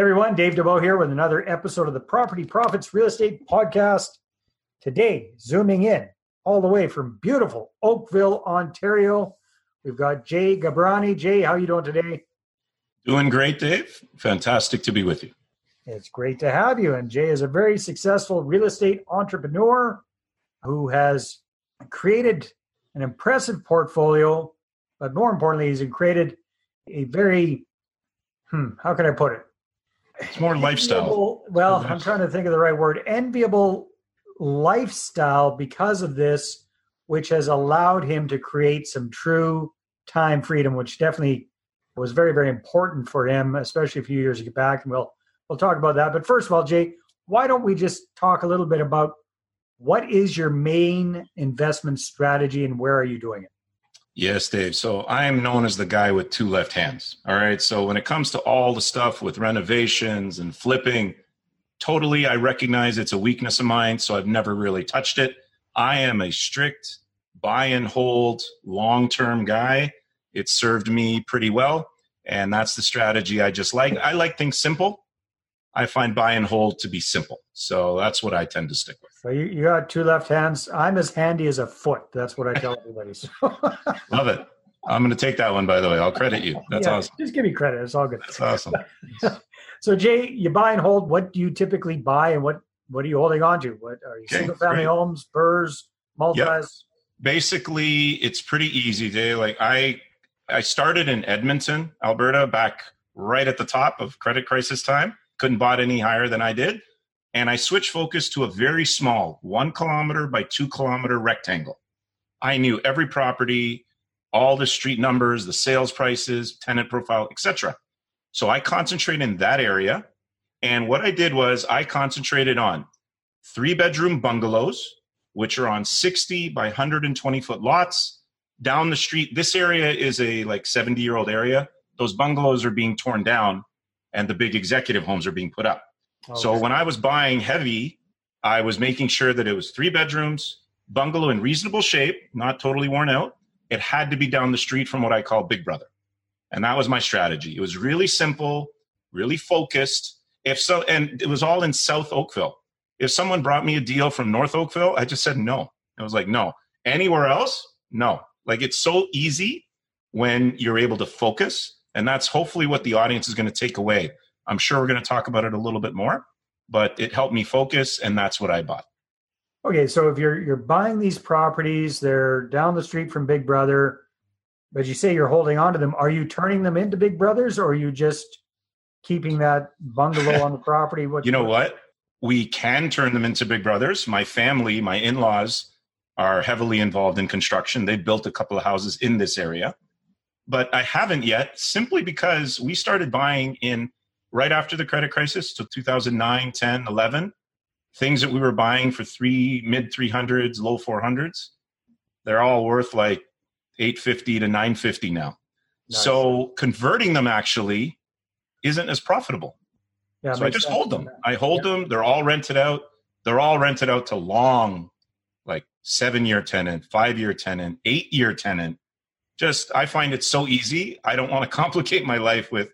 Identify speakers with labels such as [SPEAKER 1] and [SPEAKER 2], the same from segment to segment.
[SPEAKER 1] Hey everyone, Dave Dubeau here with another episode of the Property Profits Real Estate Podcast. Today, zooming in all the way from beautiful Oakville, Ontario, we've got Jay Gabrani. Jay, how are you doing today?
[SPEAKER 2] Doing great, Dave. Fantastic to be with you.
[SPEAKER 1] It's great to have you. And Jay is a very successful real estate entrepreneur who has created an impressive portfolio, but more importantly, he's created a very, hmm, how can I put it?
[SPEAKER 2] It's more lifestyle.
[SPEAKER 1] Well, I'm trying to think of the right word. Enviable lifestyle because of this, which has allowed him to create some true time freedom, which definitely was very, very important for him, especially a few years ago back. And we'll we'll talk about that. But first of all, Jay, why don't we just talk a little bit about what is your main investment strategy and where are you doing it?
[SPEAKER 2] Yes, Dave. So I am known as the guy with two left hands. All right. So when it comes to all the stuff with renovations and flipping, totally I recognize it's a weakness of mine. So I've never really touched it. I am a strict buy and hold long term guy. It served me pretty well. And that's the strategy I just like. I like things simple. I find buy and hold to be simple. So that's what I tend to stick with.
[SPEAKER 1] So you, you got two left hands. I'm as handy as a foot. That's what I tell everybody. So,
[SPEAKER 2] Love it. I'm going to take that one, by the way. I'll credit you. That's
[SPEAKER 1] yeah,
[SPEAKER 2] awesome.
[SPEAKER 1] Just give me credit. It's all good.
[SPEAKER 2] That's awesome.
[SPEAKER 1] So Jay, you buy and hold. What do you typically buy, and what what are you holding on to? What are you
[SPEAKER 2] Okay,
[SPEAKER 1] single family
[SPEAKER 2] great.
[SPEAKER 1] homes, BRRRRs, multis?
[SPEAKER 2] Basically, it's pretty easy, Dave. Like I, I started in Edmonton, Alberta, back right at the top of credit crisis time. Couldn't bought any higher than I did, and I switched focus to a very small, one kilometer by two kilometer rectangle. I knew every property, all the street numbers, the sales prices, tenant profile, etc. So I concentrated in that area, and what I did was I concentrated on three bedroom bungalows which are on 60 by 120 foot lots down the street. This area is a like 70 year old area. Those bungalows are being torn down and the big executive homes are being put up. So when I was buying heavy, I was making sure that it was three bedrooms, bungalow in reasonable shape, not totally worn out. It had to be down the street from what I call Big Brother. And that was my strategy. It was really simple, really focused. If so, and it was all in South Oakville. If someone brought me a deal from North Oakville, I just said no. I was like, no. Anywhere else? No. Like it's so easy when you're able to focus. And that's hopefully what the audience is going to take away. I'm sure we're going to talk about it a little bit more, but it helped me focus, and that's what I bought.
[SPEAKER 1] okay, so if you're you're buying these properties, they're down the street from Big Brother, but you say you're holding on to them. Are you turning them into Big Brothers, or are you just keeping that bungalow on the property? What
[SPEAKER 2] You know what? We can turn them into big brothers. My family, my in laws, are heavily involved in construction. They've built a couple of houses in this area, but I haven't yet simply because we started buying in right after the credit crisis, so 2009, 10, 11. Things that we were buying for three, mid 300s, low 400s, they're all worth like 850 to 950 now.
[SPEAKER 1] Nice.
[SPEAKER 2] So converting them actually isn't as profitable.
[SPEAKER 1] Yeah,
[SPEAKER 2] So I just
[SPEAKER 1] sense.
[SPEAKER 2] hold them. I hold them. They're all rented out. They're all rented out to long, like seven year tenant, five year tenant, eight year tenant. Just, I find it so easy. I don't want to complicate my life with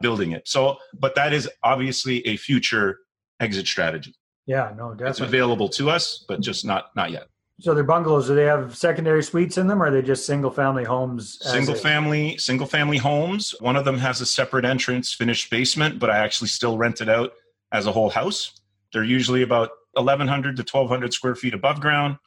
[SPEAKER 2] building it. So, but that is obviously a future exit strategy.
[SPEAKER 1] Yeah, no,
[SPEAKER 2] It's available to us, but just not not yet.
[SPEAKER 1] So they're bungalows. Do they have secondary suites in them, or are they just single family homes?
[SPEAKER 2] Single
[SPEAKER 1] is?
[SPEAKER 2] family, single family homes. One of them has a separate entrance, finished basement, but I actually still rent it out as a whole house. They're usually about 1,100 to 1,200 square feet above ground,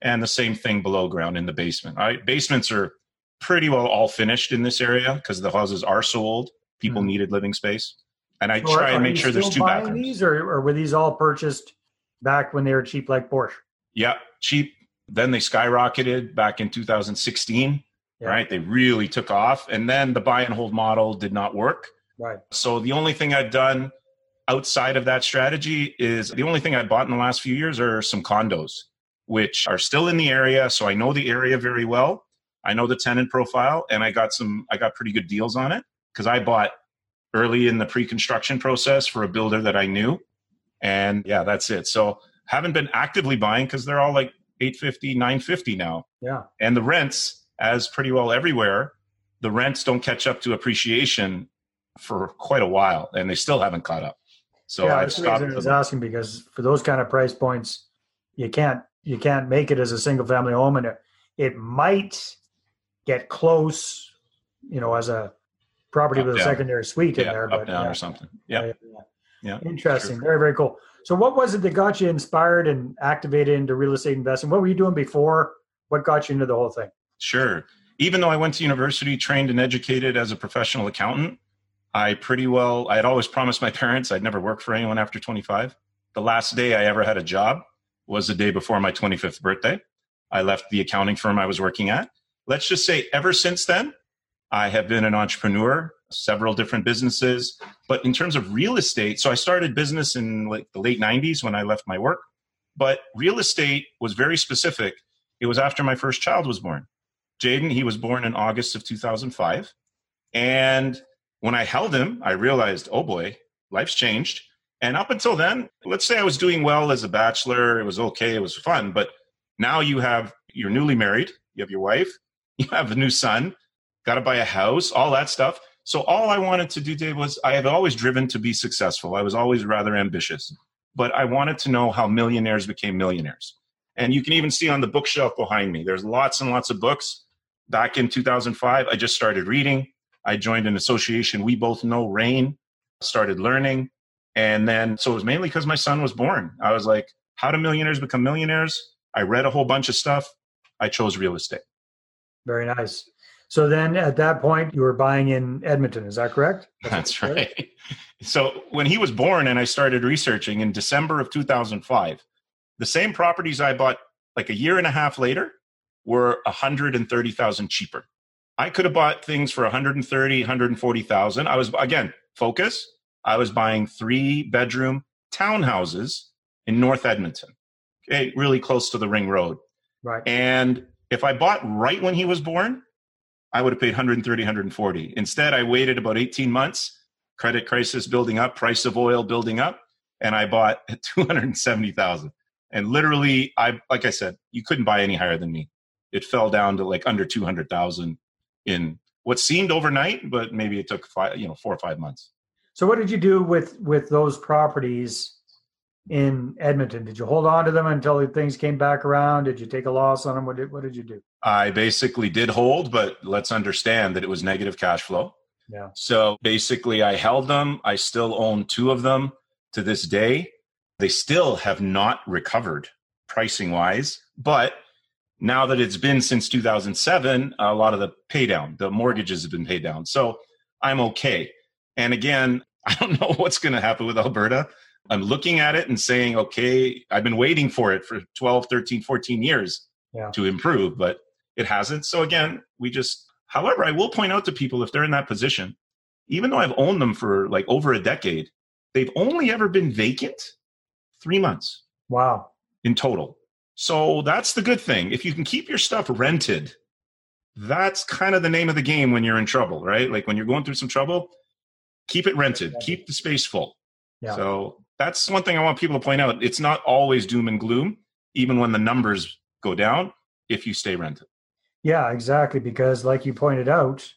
[SPEAKER 2] and the same thing below ground in the basement. Right? Basements are pretty well all finished in this area because the houses are so old. People
[SPEAKER 1] Hmm.
[SPEAKER 2] needed living space, and I
[SPEAKER 1] So
[SPEAKER 2] try
[SPEAKER 1] are
[SPEAKER 2] and make sure there's two bathrooms.
[SPEAKER 1] These, or, or were these all purchased back when they were cheap, like Porsche?
[SPEAKER 2] Yeah, cheap. Then they skyrocketed back in 2016.
[SPEAKER 1] Yeah.
[SPEAKER 2] Right, they really took off, and then the buy and hold model did not work.
[SPEAKER 1] Right.
[SPEAKER 2] So the only thing I've done outside of that strategy is the only thing I bought in the last few years are some condos, which are still in the area. So I know the area very well. I know the tenant profile, and I got some. I got pretty good deals on it because I bought early in the pre-construction process for a builder that I knew, and yeah, that's it. So haven't been actively buying because they're all like 850 950 now
[SPEAKER 1] Yeah.
[SPEAKER 2] and the rents as pretty well everywhere the rents don't catch up to appreciation for quite a while, and they still haven't caught up. So
[SPEAKER 1] yeah,
[SPEAKER 2] I've stopped.
[SPEAKER 1] I was asking because for those kind of price points, you can't you can't make it as a single family home, and it, it might get close, you know, as a property
[SPEAKER 2] Up,
[SPEAKER 1] with a secondary suite in there.
[SPEAKER 2] up
[SPEAKER 1] But
[SPEAKER 2] down
[SPEAKER 1] yeah,
[SPEAKER 2] or something. Yeah.
[SPEAKER 1] yeah,
[SPEAKER 2] Yeah,
[SPEAKER 1] interesting, very very cool. So, what was it that got you inspired and activated into real estate investing? What were you doing before? What got you into the whole thing?
[SPEAKER 2] Sure. Even though I went to university, trained and educated as a professional accountant, I pretty well, I had always promised my parents I'd never work for anyone after 25. The last day I ever had a job was the day before my 25th birthday. I left the accounting firm I was working at. Let's just say ever since then, I have been an entrepreneur, several different businesses. But in terms of real estate, so I started business in like the late 90s when I left my work. But real estate was very specific. It was after my first child was born. Jaden, he was born in August of 2005. And when I held him, I realized, oh boy, life's changed. And up until then, let's say I was doing well as a bachelor, it was okay, it was fun. But now you have, you're newly married, you have your wife, you have a new son, got to buy a house, all that stuff. So all I wanted to do, Dave, was I had always driven to be successful. I was always rather ambitious, but I wanted to know how millionaires became millionaires. And you can even see on the bookshelf behind me, there's lots and lots of books. Back in 2005, I just started reading. I joined an association we both know, REIN, started learning. And then, so it was mainly because my son was born. I was like, how do millionaires become millionaires? I read a whole bunch of stuff. I chose real estate.
[SPEAKER 1] Very nice. So then, at that point, you were buying in Edmonton. Is that correct?
[SPEAKER 2] That's right. So when he was born and I started researching in December of 2005, the same properties I bought like a year and a half later were 130,000 cheaper. I could have bought things for 130, 140,000. I was again, focus. I was buying 3 bedroom townhouses in North Edmonton. Okay, really close to the ring road.
[SPEAKER 1] Right.
[SPEAKER 2] And if I bought right when he was born, I would have paid 130, 140. Instead, I waited about 18 months, credit crisis building up, price of oil building up, and I bought 270,000. And literally, I like I said, you couldn't buy any higher than me. It fell down to like under 200,000 in what seemed overnight, but maybe it took five, you know, four or five months.
[SPEAKER 1] So, what did you do with with those properties in Edmonton? Did you hold on to them until things came back around? Did you take a loss on them? What did What did you do?
[SPEAKER 2] I basically did hold, but let's understand that it was negative cash flow.
[SPEAKER 1] Yeah.
[SPEAKER 2] So basically, I held them. I still own two of them to this day. They still have not recovered pricing wise, but now that it's been since 2007, a lot of the pay down, the mortgages have been paid down. So I'm okay. And again, I don't know what's going to happen with Alberta. I'm looking at it and saying, okay, I've been waiting for it for 12, 13, 14 years
[SPEAKER 1] Yeah.
[SPEAKER 2] to improve, but it hasn't. So again, we just, however, I will point out to people if they're in that position, even though I've owned them for like over a decade, they've only ever been vacant three months
[SPEAKER 1] Wow.
[SPEAKER 2] in total. So that's the good thing. If you can keep your stuff rented, that's kind of the name of the game when you're in trouble, right? Like when you're going through some trouble, keep it rented, keep the space full.
[SPEAKER 1] Yeah.
[SPEAKER 2] So that's one thing I want people to point out. It's not always doom and gloom, even when the numbers go down, if you stay rented.
[SPEAKER 1] Yeah, exactly. Because, like you pointed out,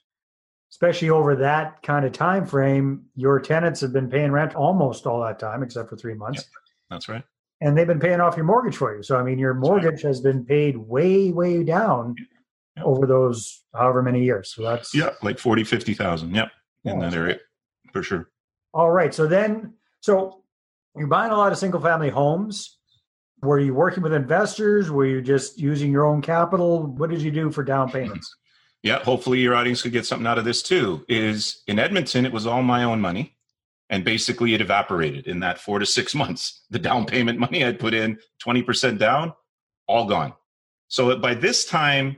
[SPEAKER 1] especially over that kind of time frame, your tenants have been paying rent almost all that time, except for three months,
[SPEAKER 2] That's right.
[SPEAKER 1] and they've been paying off your mortgage for you. So, I mean, your
[SPEAKER 2] right.
[SPEAKER 1] mortgage has been paid way, way down over those however many years. So that's
[SPEAKER 2] Yeah, like 40, 50,000. Yep. In that area, for sure.
[SPEAKER 1] All right. So then, so you're buying a lot of single family homes. Were you working with investors? Were you just using your own capital? What did you do for down payments?
[SPEAKER 2] Yeah, hopefully your audience could get something out of this too. Is in Edmonton, it was all my own money. And basically, it evaporated in that four to six months. The down payment money I'd put in, 20% down, all gone. So by this time,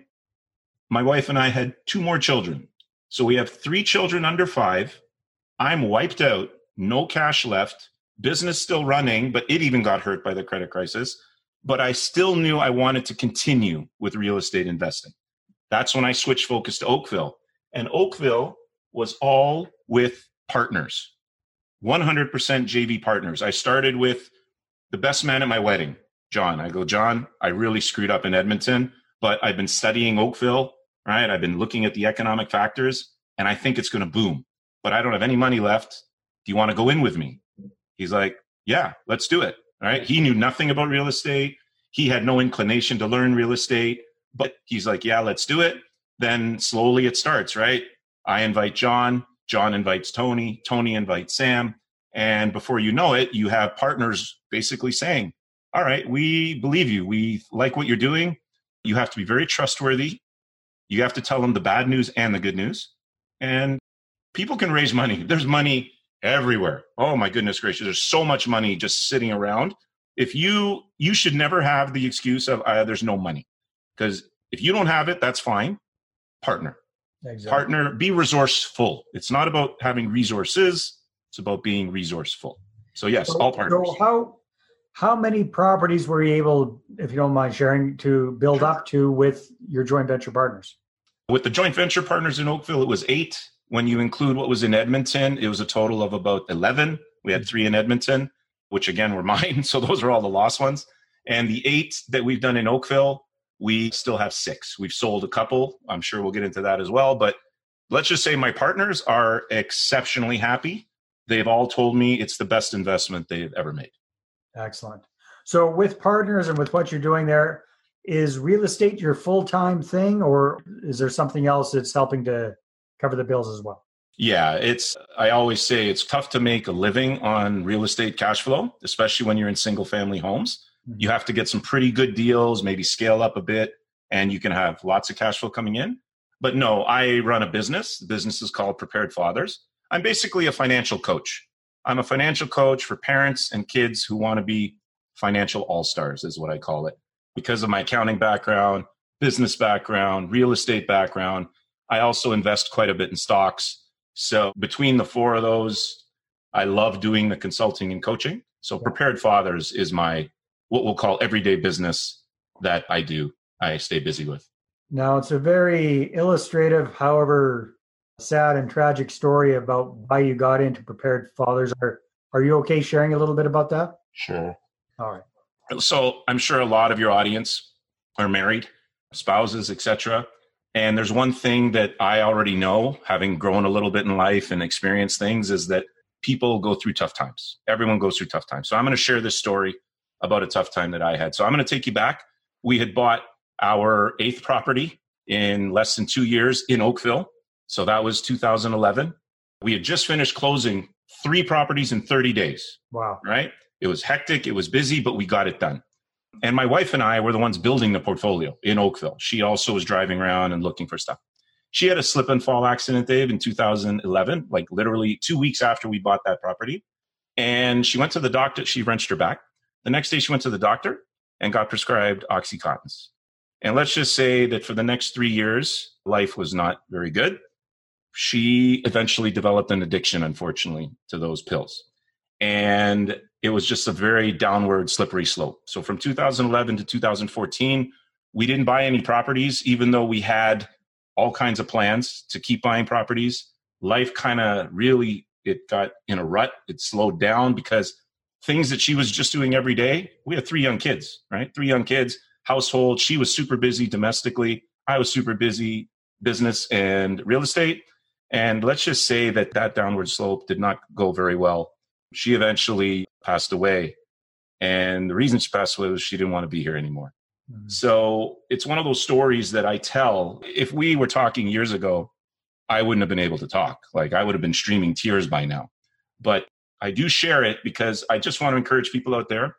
[SPEAKER 2] my wife and I had two more children. So we have three children under five. I'm wiped out, no cash left, business still running, but it even got hurt by the credit crisis. But I still knew I wanted to continue with real estate investing. That's when I switched focus to Oakville. And Oakville was all with partners, 100% JV partners. I started with the best man at my wedding, John. I go, John, I really screwed up in Edmonton, but I've been studying Oakville, right? I've been looking at the economic factors, and I think it's going to boom. but I don't have any money left. Do you want to go in with me? He's like, yeah, let's do it. Right. He knew nothing about real estate. He had no inclination to learn real estate, but he's like, yeah, let's do it. Then slowly it starts, right? I invite John. John invites Tony. Tony invites Sam. And before you know it, you have partners basically saying, all right, we believe you. We like what you're doing. You have to be very trustworthy. You have to tell them the bad news and the good news. And people can raise money. There's money everywhere. Oh my goodness gracious. There's so much money just sitting around. If you, you should never have the excuse of uh, there's no money. Because if you don't have it, that's fine. Partner. Exactly. Partner, be resourceful. It's not about having resources, it's about being resourceful. So yes, so, all partners.
[SPEAKER 1] So how how many properties were you able, if you don't mind sharing, to build up to with your joint venture partners?
[SPEAKER 2] With the joint venture partners in Oakville, it was eight. When you include what was in Edmonton, it was a total of about 11. We had hmm. three in Edmonton, which again were mine. So those are all the lost ones. And the eight that we've done in Oakville, we still have six. We've sold a couple. I'm sure we'll get into that as well. But let's just say my partners are exceptionally happy. They've all told me it's the best investment they've ever made.
[SPEAKER 1] Excellent. So, with partners and with what you're doing there, is real estate your full time thing, or is there something else that's helping to cover the bills as well?
[SPEAKER 2] Yeah, it's, I always say it's tough to make a living on real estate cash flow, especially when you're in single family homes. Mm-hmm. You have to get some pretty good deals, maybe scale up a bit, and you can have lots of cash flow coming in. But no, I run a business. The business is called Prepared Fathers. I'm basically a financial coach. I'm a financial coach for parents and kids who want to be financial all stars, is what I call it. Because of my accounting background, business background, real estate background, I also invest quite a bit in stocks. So between the four of those, I love doing the consulting and coaching. So Prepared Fathers is my what we'll call everyday business that I do. I stay busy with.
[SPEAKER 1] Now it's a very illustrative, however sad and tragic story about why you got into prepared fathers. Are are you okay sharing a little bit about that?
[SPEAKER 2] Sure.
[SPEAKER 1] All right.
[SPEAKER 2] So I'm sure a lot of your audience are married, spouses, etc. And there's one thing that I already know, having grown a little bit in life and experienced things, is that people go through tough times. Everyone goes through tough times. So I'm going to share this story about a tough time that I had. So I'm going to take you back. We had bought our eighth property in less than two years in Oakville. So that was 2011. We had just finished closing three properties in 30 days.
[SPEAKER 1] Wow.
[SPEAKER 2] Right? It was hectic, it was busy, but we got it done. And my wife and I were the ones building the portfolio in Oakville. She also was driving around and looking for stuff. She had a slip and fall accident, Dave, in 2011, like literally two weeks after we bought that property. And she went to the doctor. She wrenched her back. The next day, she went to the doctor and got prescribed Oxycontins. And let's just say that for the next three years, life was not very good she eventually developed an addiction, unfortunately, to those pills. And it was just a very downward, slippery slope. So from 2011 to 2014, we didn't buy any properties, even though we had all kinds of plans to keep buying properties. Life kind of really it got in a rut. It slowed down because things that she was just doing every day. We had three young kids, right? Three young kids, household. She was super busy domestically. I was super busy business and real estate. And let's just say that that downward slope did not go very well. She eventually passed away. And the reason she passed away was she didn't want to be here anymore. Mm-hmm. So it's one of those stories that I tell. If we were talking years ago, I wouldn't have been able to talk. Like I would have been streaming tears by now. But I do share it because I just want to encourage people out there.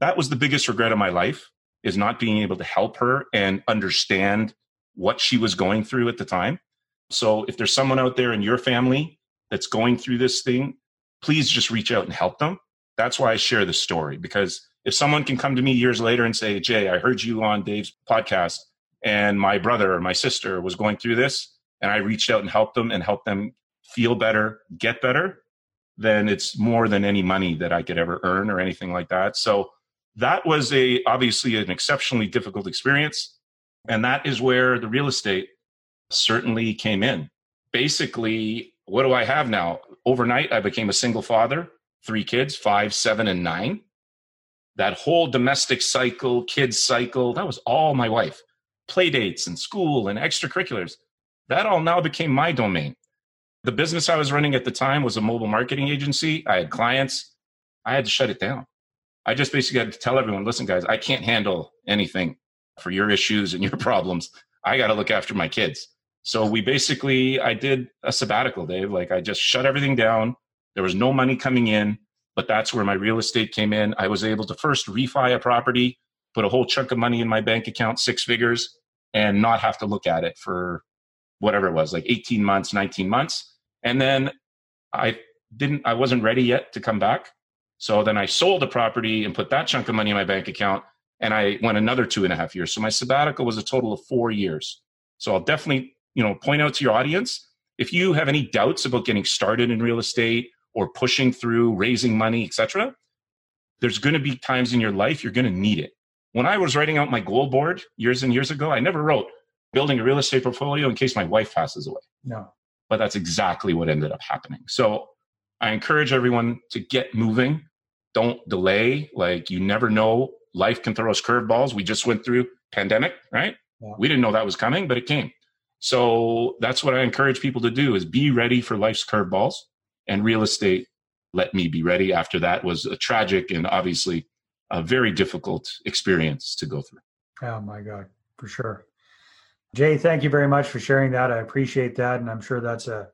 [SPEAKER 2] That was the biggest regret of my life is not being able to help her and understand what she was going through at the time. So if there's someone out there in your family that's going through this thing, please just reach out and help them. That's why I share this story because if someone can come to me years later and say, Jay, I heard you on Dave's podcast and my brother or my sister was going through this and I reached out and helped them and helped them feel better, get better, then it's more than any money that I could ever earn or anything like that. So that was a obviously an exceptionally difficult experience. And that is where the real estate certainly came in. Basically, what do I have now? Overnight, I became a single father, three kids, five, seven, and nine. That whole domestic cycle, kids cycle, that was all my wife. Play dates and school and extracurriculars. That all now became my domain. The business I was running at the time was a mobile marketing agency. I had clients. I had to shut it down. I just basically had to tell everyone, listen, guys, I can't handle anything for your issues and your problems. I got to look after my kids. So we basically, I did a sabbatical, Dave. Like I just shut everything down. There was no money coming in, but that's where my real estate came in. I was able to first refi a property, put a whole chunk of money in my bank account, six figures, and not have to look at it for whatever it was, like 18 months, 19 months. And then I didn't, I wasn't ready yet to come back. So then I sold the property and put that chunk of money in my bank account and I went another two and a half years. So my sabbatical was a total of four years. So I'll definitely, you know, point out to your audience if you have any doubts about getting started in real estate or pushing through raising money, etc., there's going to be times in your life you're going to need it. When I was writing out my goal board years and years ago, I never wrote building a real estate portfolio in case my wife passes away.
[SPEAKER 1] No.
[SPEAKER 2] But that's exactly what ended up happening. So I encourage everyone to get moving. Don't delay. Like you never know. Life can throw us curveballs. We just went through pandemic, right? Yeah. We didn't know that was coming, but it came. So that's what I encourage people to do is be ready for life's curveballs and real estate. Let me be ready. After that was a tragic and obviously a very difficult experience to go through.
[SPEAKER 1] Oh my God, for sure. Jay, thank you very much for sharing that. I appreciate that. And I'm sure that's a,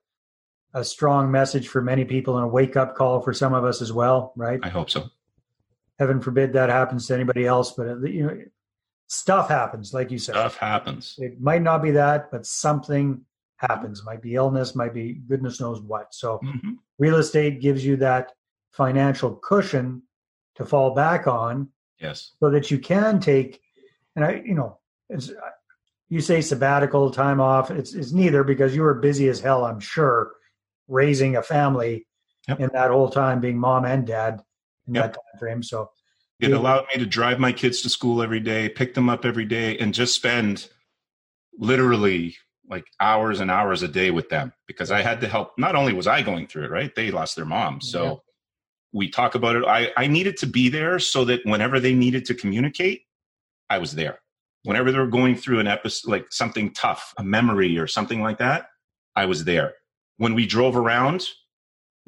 [SPEAKER 1] a strong message for many people and a wake up call for some of us as well, right?
[SPEAKER 2] I hope so.
[SPEAKER 1] Heaven forbid that happens to anybody else, but you know, stuff happens, like you said.
[SPEAKER 2] Stuff happens.
[SPEAKER 1] It might not be that, but something happens. Might be illness, might be goodness knows what. So, mm-hmm. real estate gives you that financial cushion to fall back on.
[SPEAKER 2] Yes.
[SPEAKER 1] So that you can take, and I, you know, you say sabbatical time off. It's it's neither because you were busy as hell. I'm sure raising a family yep. in that whole time, being mom and dad in yep. that time frame. So
[SPEAKER 2] it allowed me to drive my kids to school every day, pick them up every day, and just spend literally like hours and hours a day with them because I had to help. Not only was I going through it, right? They lost their mom. So yeah. we talk about it. I, I needed to be there so that whenever they needed to communicate, I was there. Whenever they were going through an episode, like something tough, a memory or something like that, I was there. When we drove around,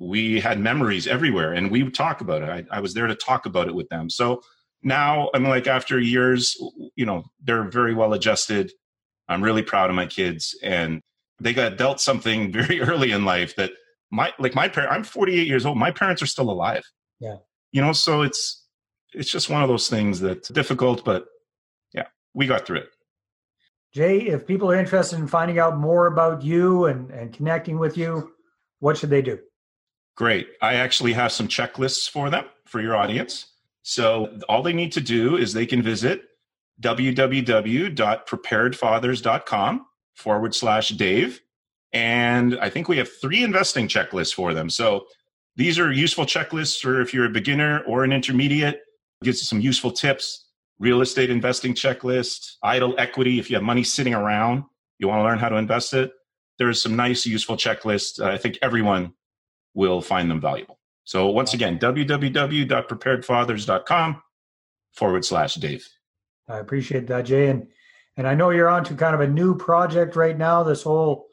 [SPEAKER 2] we had memories everywhere and we would talk about it. I, I was there to talk about it with them. So now I'm like, after years, you know, they're very well adjusted. I'm really proud of my kids and they got dealt something very early in life that my, like my parents, I'm 48 years old. My parents are still alive.
[SPEAKER 1] Yeah.
[SPEAKER 2] You know, so it's, it's just one of those things that's difficult, but yeah, we got through it.
[SPEAKER 1] Jay, if people are interested in finding out more about you and, and connecting with you, what should they do?
[SPEAKER 2] Great. I actually have some checklists for them for your audience. So all they need to do is they can visit www.preparedfathers.com forward slash Dave. And I think we have three investing checklists for them. So these are useful checklists for if you're a beginner or an intermediate. Gives you some useful tips. Real estate investing checklist, idle equity. If you have money sitting around, you want to learn how to invest it. There's some nice, useful checklists. I think everyone will find them valuable. So once again, www.preparedfathers.com forward slash Dave.
[SPEAKER 1] I appreciate that, Jay. And and I know you're on to kind of a new project right now. This whole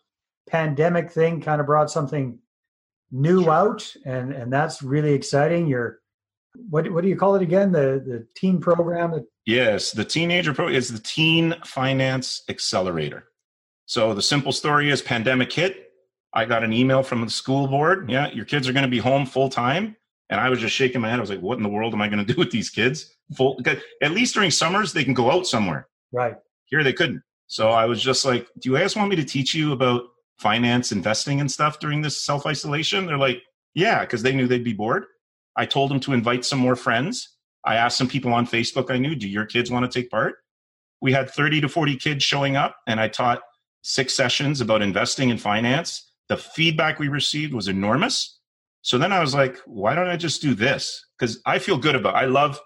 [SPEAKER 1] pandemic thing kind of brought something new sure. out, and and that's really exciting. You're what what do you call it again? The the teen program. That-
[SPEAKER 2] yes, the teenager pro is the Teen Finance Accelerator. So the simple story is pandemic hit I got an email from the school board. Yeah, your kids are going to be home full time. And I was just shaking my head. I was like, what in the world am I going to do with these kids? Full, at least during summers, they can go out somewhere.
[SPEAKER 1] Right.
[SPEAKER 2] Here they couldn't. So I was just like, do you guys want me to teach you about finance, investing, and stuff during this self isolation? They're like, yeah, because they knew they'd be bored. I told them to invite some more friends. I asked some people on Facebook I knew, do your kids want to take part? We had 30 to 40 kids showing up, and I taught six sessions about investing and finance the feedback we received was enormous. So then I was like, why don't I just do this? Because I feel good about I love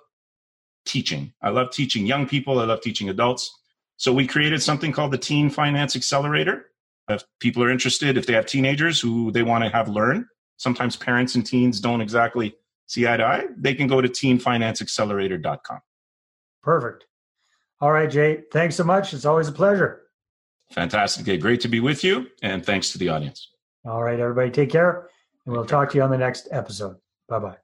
[SPEAKER 2] teaching. I love teaching young people. I love teaching adults. So we created something called the Teen Finance Accelerator. If people are interested, if they have teenagers who they want to have learn, sometimes parents and teens don't exactly see eye to eye, they can go to teenfinanceaccelerator.com.
[SPEAKER 1] Perfect. All right, Jay. Thanks so much. It's always a pleasure.
[SPEAKER 2] Fantastic. Jay. Great to be with you. And thanks to the audience.
[SPEAKER 3] All right, everybody, take care, and we'll talk to you on the next episode. Bye bye.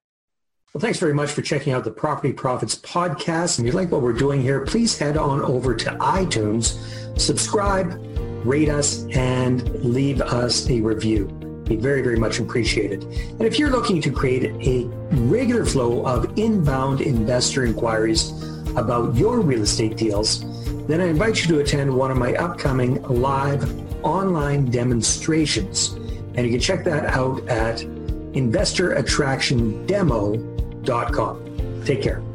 [SPEAKER 1] Well, thanks very much for checking out the Property Profits podcast. And if you like what we're doing here, please head on over to iTunes, subscribe, rate us, and leave us a review. Be very, very much appreciated. And if you're looking to create a regular flow of inbound investor inquiries about your real estate deals, then I invite you to attend one of my upcoming live online demonstrations. And you can check that out at investorattractiondemo.com. Take care.